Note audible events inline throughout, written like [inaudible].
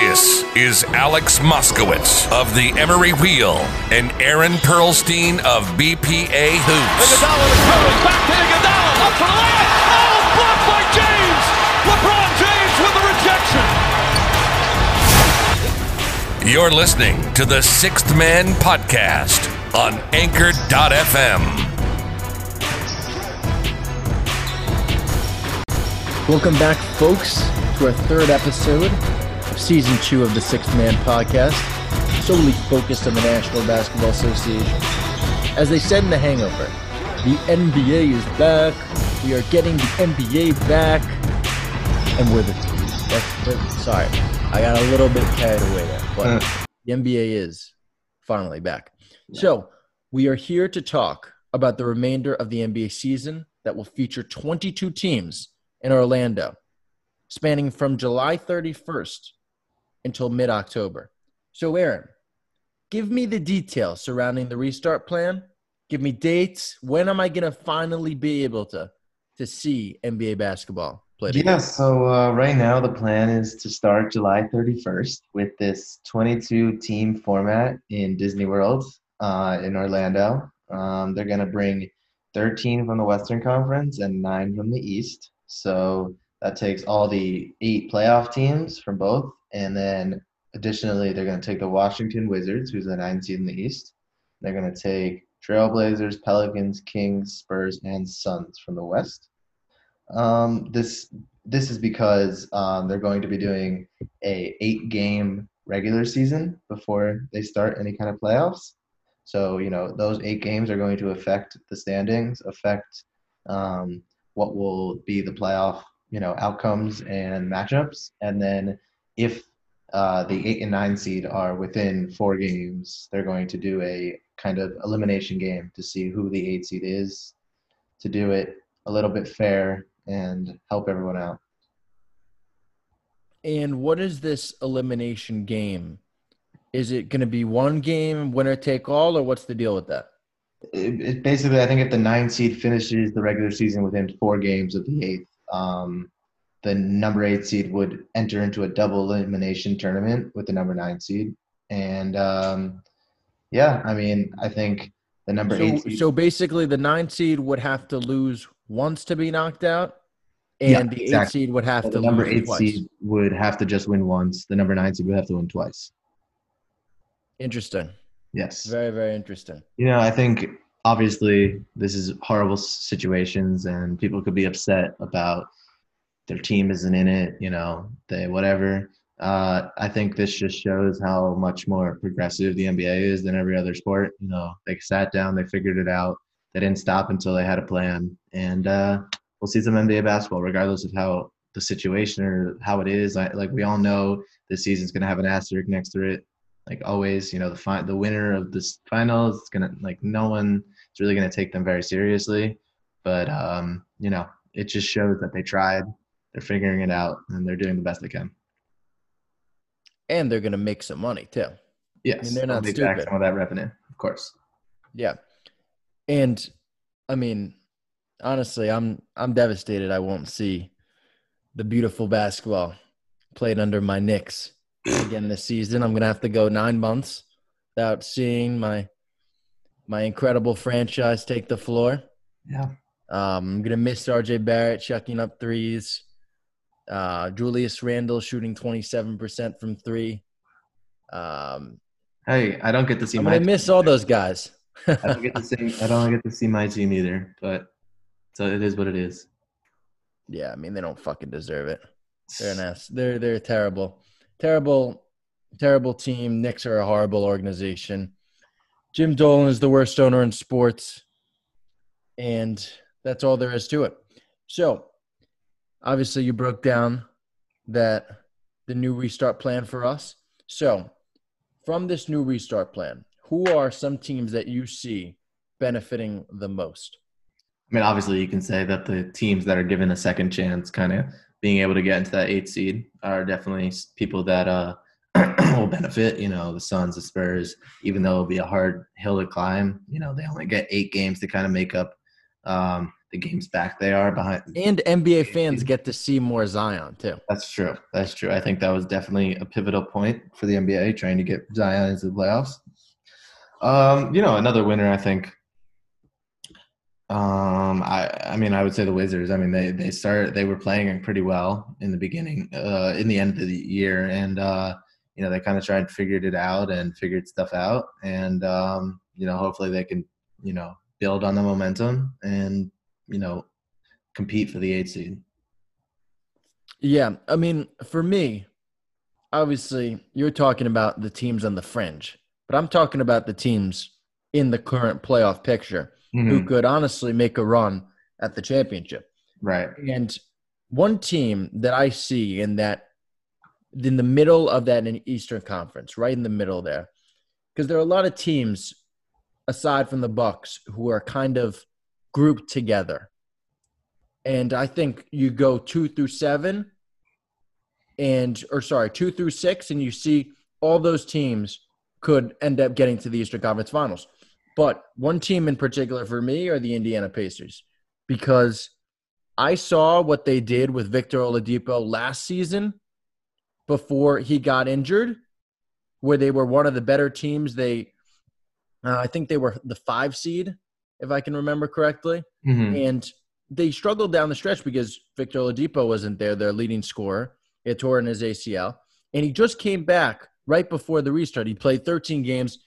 This is Alex Moskowitz of the Emory Wheel and Aaron Perlstein of BPA Hoops. Iguodala to Curry, back to Iguodala, up for the layup. Oh, blocked by James. LeBron James with the rejection. You're listening to the Sixth Man Podcast on Anchor.fm. Welcome back, folks, to our third episode of season two of the Sixth Man Podcast, solely focused on the National Basketball Association. As they said in The Hangover, the NBA is back. We are getting the NBA back, and we're the that's, sorry, I got a little bit carried away there, but uh. the NBA is finally back. So we are here to talk about the remainder of the NBA season that will feature 22 teams in Orlando, spanning from July 31st until mid October. So, Aaron, give me the details surrounding the restart plan. Give me dates. When am I going to finally be able to, to see NBA basketball played? again? Yeah, so uh, right now the plan is to start July 31st with this 22 team format in Disney World uh, in Orlando. Um, they're going to bring 13 from the Western Conference and nine from the East. So that takes all the eight playoff teams from both. And then additionally, they're going to take the Washington Wizards, who's the nine seed in the East. They're going to take Trailblazers, Pelicans, Kings, Spurs, and Suns from the West. Um, this this is because um, they're going to be doing a eight game regular season before they start any kind of playoffs. So you know those eight games are going to affect the standings, affect um, what will be the playoff you know outcomes and matchups, and then if uh, the eight and nine seed are within four games, they're going to do a kind of elimination game to see who the eight seed is, to do it a little bit fair and help everyone out. And what is this elimination game? Is it going to be one game, winner take all, or what's the deal with that? It, it basically, I think if the nine seed finishes the regular season within four games of the eighth, um, the number eight seed would enter into a double elimination tournament with the number nine seed. And um, yeah, I mean, I think the number eight So, seed. so basically, the nine seed would have to lose once to be knocked out, and Yeah, the eight seed would have the to number lose eight twice. seed would have to just win once. The number nine seed would have to win twice. Interesting. Yes. Very, very interesting. You know, I think obviously this is horrible situations, and people could be upset about their team isn't in it. You know, they whatever. Uh, I think this just shows how much more progressive the NBA is than every other sport. You know, they sat down, they figured it out. They didn't stop until they had a plan, and uh, we'll see some NBA basketball, regardless of how the situation or how it is. I, like we all know, this season's gonna have an asterisk next to it like always, you know, the fi- the winner of this finals is gonna like no one is really gonna take them very seriously. But um, you know, it just shows that they tried, they're figuring it out, and they're doing the best they can. And they're going to make some money too. Yes, And they're not they'll take back stupid. some of that revenue, of course. Yeah. And I mean, honestly, I'm I'm devastated I won't see the beautiful basketball played under my Knicks again this season. I'm gonna have to go nine months without seeing my my incredible franchise take the floor. Yeah, Um, I'm gonna miss RJ Barrett chucking up threes. Uh, Julius Randle shooting 27% from three. Um, hey, I don't get to see I'm gonna miss all those guys. I don't get to see. I don't get to see my team either, but so it is what it is. Yeah, I mean they don't fucking deserve it. They're an [sighs] ass. They're they're terrible, terrible, terrible team. Knicks are a horrible organization. Jim Dolan is the worst owner in sports, and that's all there is to it. So, obviously, you broke down that the new restart plan for us. So, from this new restart plan, who are some teams that you see benefiting the most? I mean, obviously, you can say that the teams that are given a second chance, kind of being able to get into that eight seed, are definitely people that uh, [clears throat] will benefit. You know, the Suns, the Spurs, even though it'll be a hard hill to climb. You know, they only get eight games to kind of make up um, the games back they are behind. And NBA fans get to see more Zion too. That's true. That's true. I think that was definitely a pivotal point for the NBA trying to get Zion into the playoffs. Um, you know, another winner, I think. Um, I I mean, I would say the Wizards. I mean, they they started they were playing pretty well in the beginning, uh, in the end of the year, and uh, you know they kind of tried figured it out and figured stuff out, and um, you know hopefully they can you know build on the momentum and you know compete for the eight seed. Yeah, I mean, for me, obviously, you're talking about the teams on the fringe, but I'm talking about the teams in the current playoff picture mm-hmm. who could honestly make a run at the championship. Right. And one team that I see in that in the middle of that in Eastern Conference, right in the middle there, because there are a lot of teams aside from the Bucks who are kind of grouped together. And I think you go two through seven, and or sorry, two through six, and you see all those teams could end up getting to the Eastern Conference Finals. But one team in particular for me are the Indiana Pacers because I saw what they did with Victor Oladipo last season before he got injured, where they were one of the better teams. They, uh, I think they were the five seed, if I can remember correctly, mm-hmm. and they struggled down the stretch because Victor Oladipo wasn't there, their leading scorer. He had torn his ACL, and he just came back right before the restart. He played 13 games.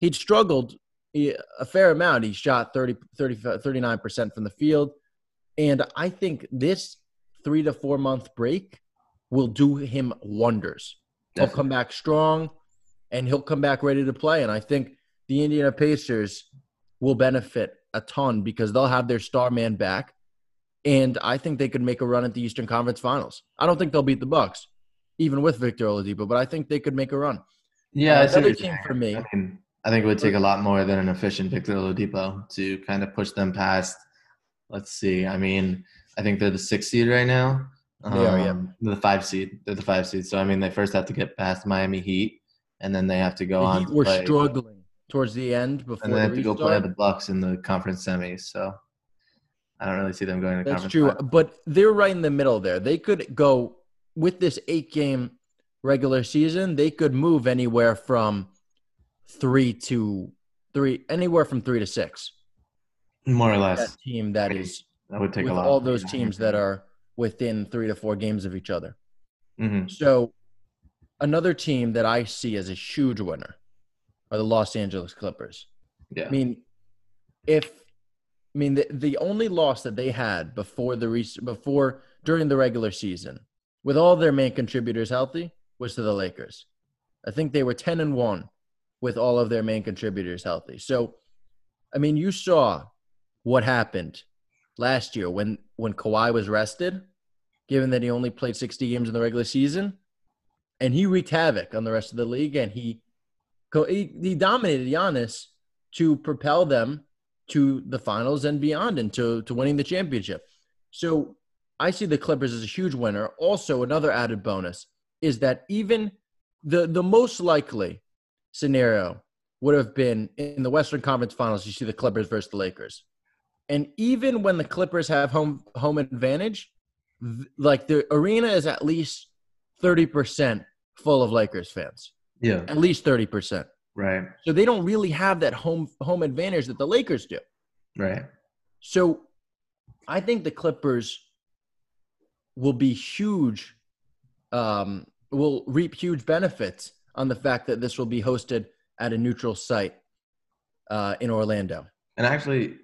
He'd struggled a fair amount. He shot 30, 30, 39% from the field. And I think this three to four month break will do him wonders. Definitely. He'll come back strong and he'll come back ready to play. And I think the Indiana Pacers will benefit a ton because they'll have their star man back. And I think they could make a run at the Eastern Conference Finals. I don't think they'll beat the Bucks, even with Victor Oladipo, but I think they could make a run. Yeah, uh, another team for me. I mean, I think it would take a lot more than an efficient Victor Oladipo to kind of push them past. Let's see. I mean, I think they're the sixth seed right now. They are, yeah. Um, the five seed. They're the five seed. So I mean, they first have to get past Miami Heat, and then they have to go the on. Heat were play. struggling towards the end before. And they have to go play the Bucks in the conference semis. So I don't really see them going to That's conference. true, but they're right in the middle there. They could go with this eight game regular season. They could move anywhere from three to three, anywhere from three to six. More or less. That team that is that would take a lot. All those teams that are within three to four games of each other. Mm-hmm. So, another team that I see as a huge winner are the Los Angeles Clippers. Yeah. I mean, if I mean the the only loss that they had before the before during the regular season, with all their main contributors healthy, was to the Lakers. I think they were ten and one with all of their main contributors healthy. So, I mean, you saw what happened last year when when Kawhi was rested, given that he only played 60 games in the regular season, and he wreaked havoc on the rest of the league, and he he, he dominated Giannis to propel them to the finals and beyond, and to to winning the championship. So I see the Clippers as a huge winner. Also, another added bonus is that even the the most likely scenario would have been in the Western Conference Finals. You see the Clippers versus the Lakers, and even when the Clippers have home home advantage, like the arena is at least thirty percent full of Lakers fans. Yeah, at least thirty percent. Right. So they don't really have that home home advantage that the Lakers do. Right. So I think the Clippers will be huge. Um, will reap huge benefits on the fact that this will be hosted at a neutral site uh, in Orlando. And actually,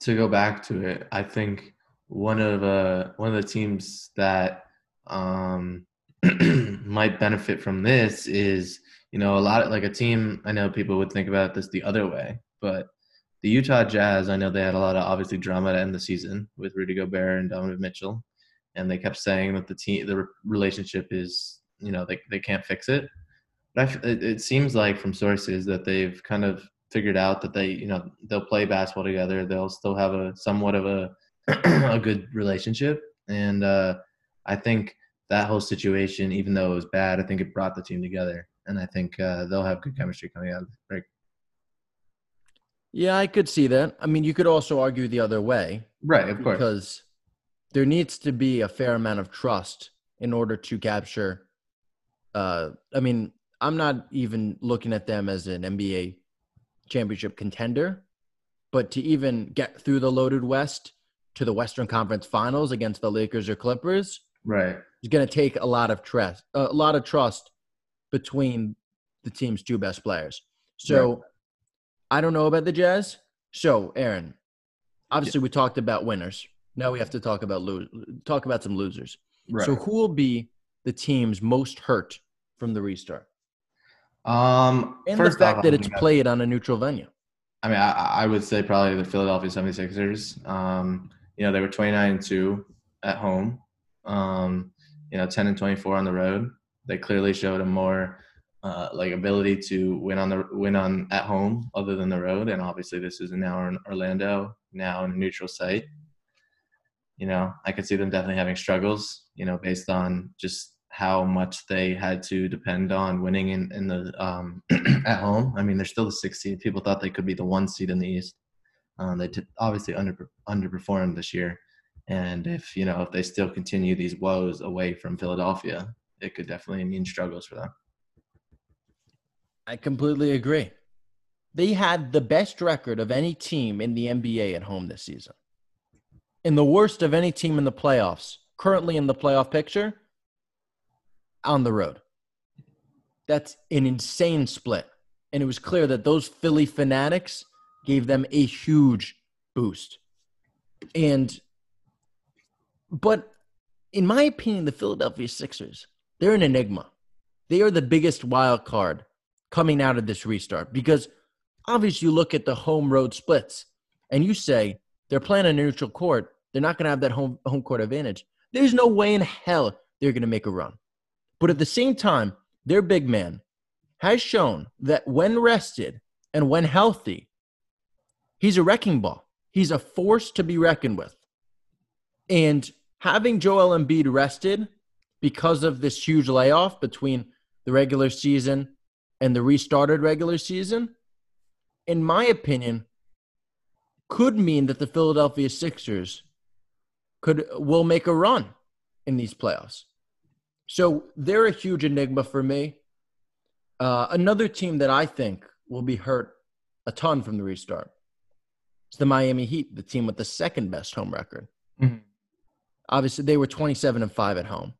to go back to it, I think one of uh, one of the teams that um, [clears throat] might benefit from this is you know a lot of like a team. I know people would think about this the other way, but the Utah Jazz. I know they had a lot of obviously drama to end the season with Rudy Gobert and Donovan Mitchell, and they kept saying that the team the relationship is you know they they can't fix it. But I, it seems like from sources that they've kind of figured out that they, you know, they'll play basketball together. They'll still have a somewhat of a [clears throat] a good relationship, and uh, I think that whole situation, even though it was bad, I think it brought the team together, and I think uh, they'll have good chemistry coming out of the break. Yeah, I could see that. I mean, you could also argue the other way Right, of course. because there needs to be a fair amount of trust in order to capture. Uh, I mean, I'm not even looking at them as an NBA championship contender, but to even get through the loaded West to the Western Conference Finals against the Lakers or Clippers Right. is going to take a lot of trust, a lot of trust between the team's two best players. So Right. I don't know about the Jazz. So Aaron, obviously we talked about winners. Now we have to talk about lose, talk about some losers. Right. So who will be the teams most hurt from the restart? um, And first the fact off, that it's played on a neutral venue. I mean, I, I would say probably the Philadelphia 76ers. Um, you know, they were 29 and 2 at home, um, you know, 10 and 24 on the road. They clearly showed a more uh, like ability to win on the win on at home other than the road. And obviously, this is now in Orlando, now in a neutral site. You know, I could see them definitely having struggles. You know, based on just how much they had to depend on winning in, in the um, [clears throat] at home. I mean, they're still the sixth seed. People thought they could be the one seed in the East. Um, they did obviously under underperformed this year, and if you know if they still continue these woes away from Philadelphia, it could definitely mean struggles for them. I completely agree. They had the best record of any team in the NBA at home this season. And the worst of any team in the playoffs, currently in the playoff picture, on the road. That's an insane split. And it was clear that those Philly fanatics gave them a huge boost. And, but in my opinion, the Philadelphia Sixers, they're an enigma. They are the biggest wild card coming out of this restart because obviously you look at the home road splits and you say they're playing a neutral court, they're not going to have that home home court advantage. There's no way in hell they're going to make a run. But at the same time, their big man has shown that when rested and when healthy, he's a wrecking ball. He's a force to be reckoned with. And having Joel Embiid rested because of this huge layoff between the regular season and the restarted regular season, in my opinion, could mean that the Philadelphia Sixers could will make a run in these playoffs. So they're a huge enigma for me. Uh, another team that I think will be hurt a ton from the restart is the Miami Heat, the team with the second best home record. Mhm. Obviously, they were 27 and 5 at home.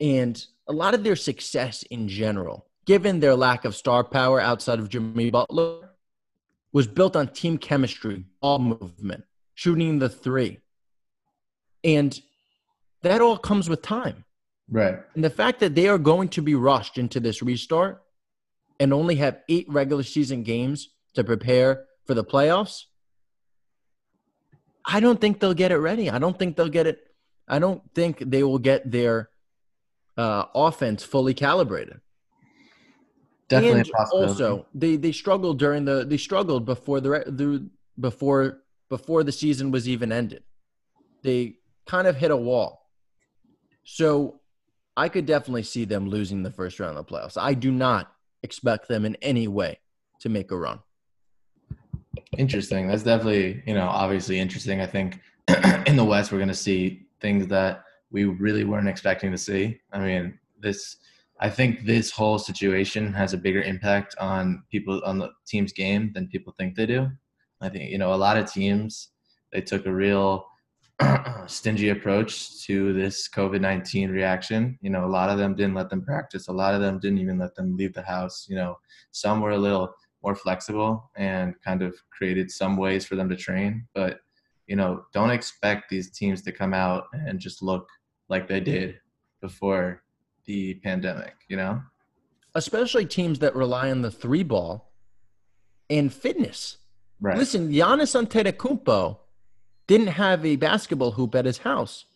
And a lot of their success in general, given their lack of star power outside of Jimmy Butler, was built on team chemistry, ball movement, shooting the three. And that all comes with time. Right. And the fact that they are going to be rushed into this restart and only have eight regular season games to prepare for the playoffs, I don't think they'll get it ready. I don't think they'll get it. I don't think they will get their uh, offense fully calibrated. Definitely and also, they they struggled during the they struggled before the, the before before the season was even ended. They kind of hit a wall. So I could definitely see them losing the first round of the playoffs. I do not expect them in any way to make a run. Interesting. That's definitely, you know, obviously interesting. I think [clears throat] in the West, we're going to see things that we really weren't expecting to see. I mean, this, I think this whole situation has a bigger impact on people, on the team's game than people think they do. I think, you know, a lot of teams, they took a real [clears throat] stingy approach to this COVID 19 reaction. You know, a lot of them didn't let them practice, a lot of them didn't even let them leave the house. You know, some were a little, more flexible and kind of created some ways for them to train. But, you know, don't expect these teams to come out and just look like they did before the pandemic, you know? Especially teams that rely on the three ball and fitness. Right. Listen, Giannis Antetokounmpo didn't have a basketball hoop at his house,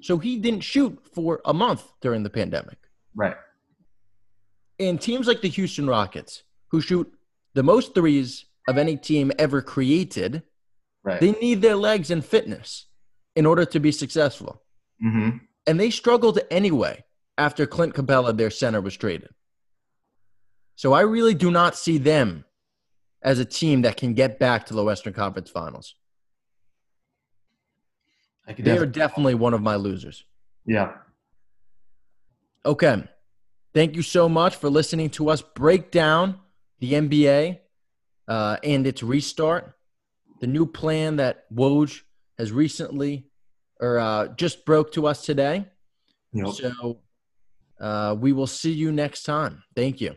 so he didn't shoot for a month during the pandemic. Right. And teams like the Houston Rockets, who shoot the most threes of any team ever created, Right. they need their legs and fitness in order to be successful. mm-hmm. And they struggled anyway after Clint Capela, their center, was traded. So I really do not see them as a team that can get back to the Western Conference Finals. They are definitely, definitely one of my losers. yeah. Okay. Thank you so much for listening to us break down the NBA uh, and its restart. The new plan that Woj has recently or uh, just broke to us today. Yep. So uh, we will see you next time. Thank you.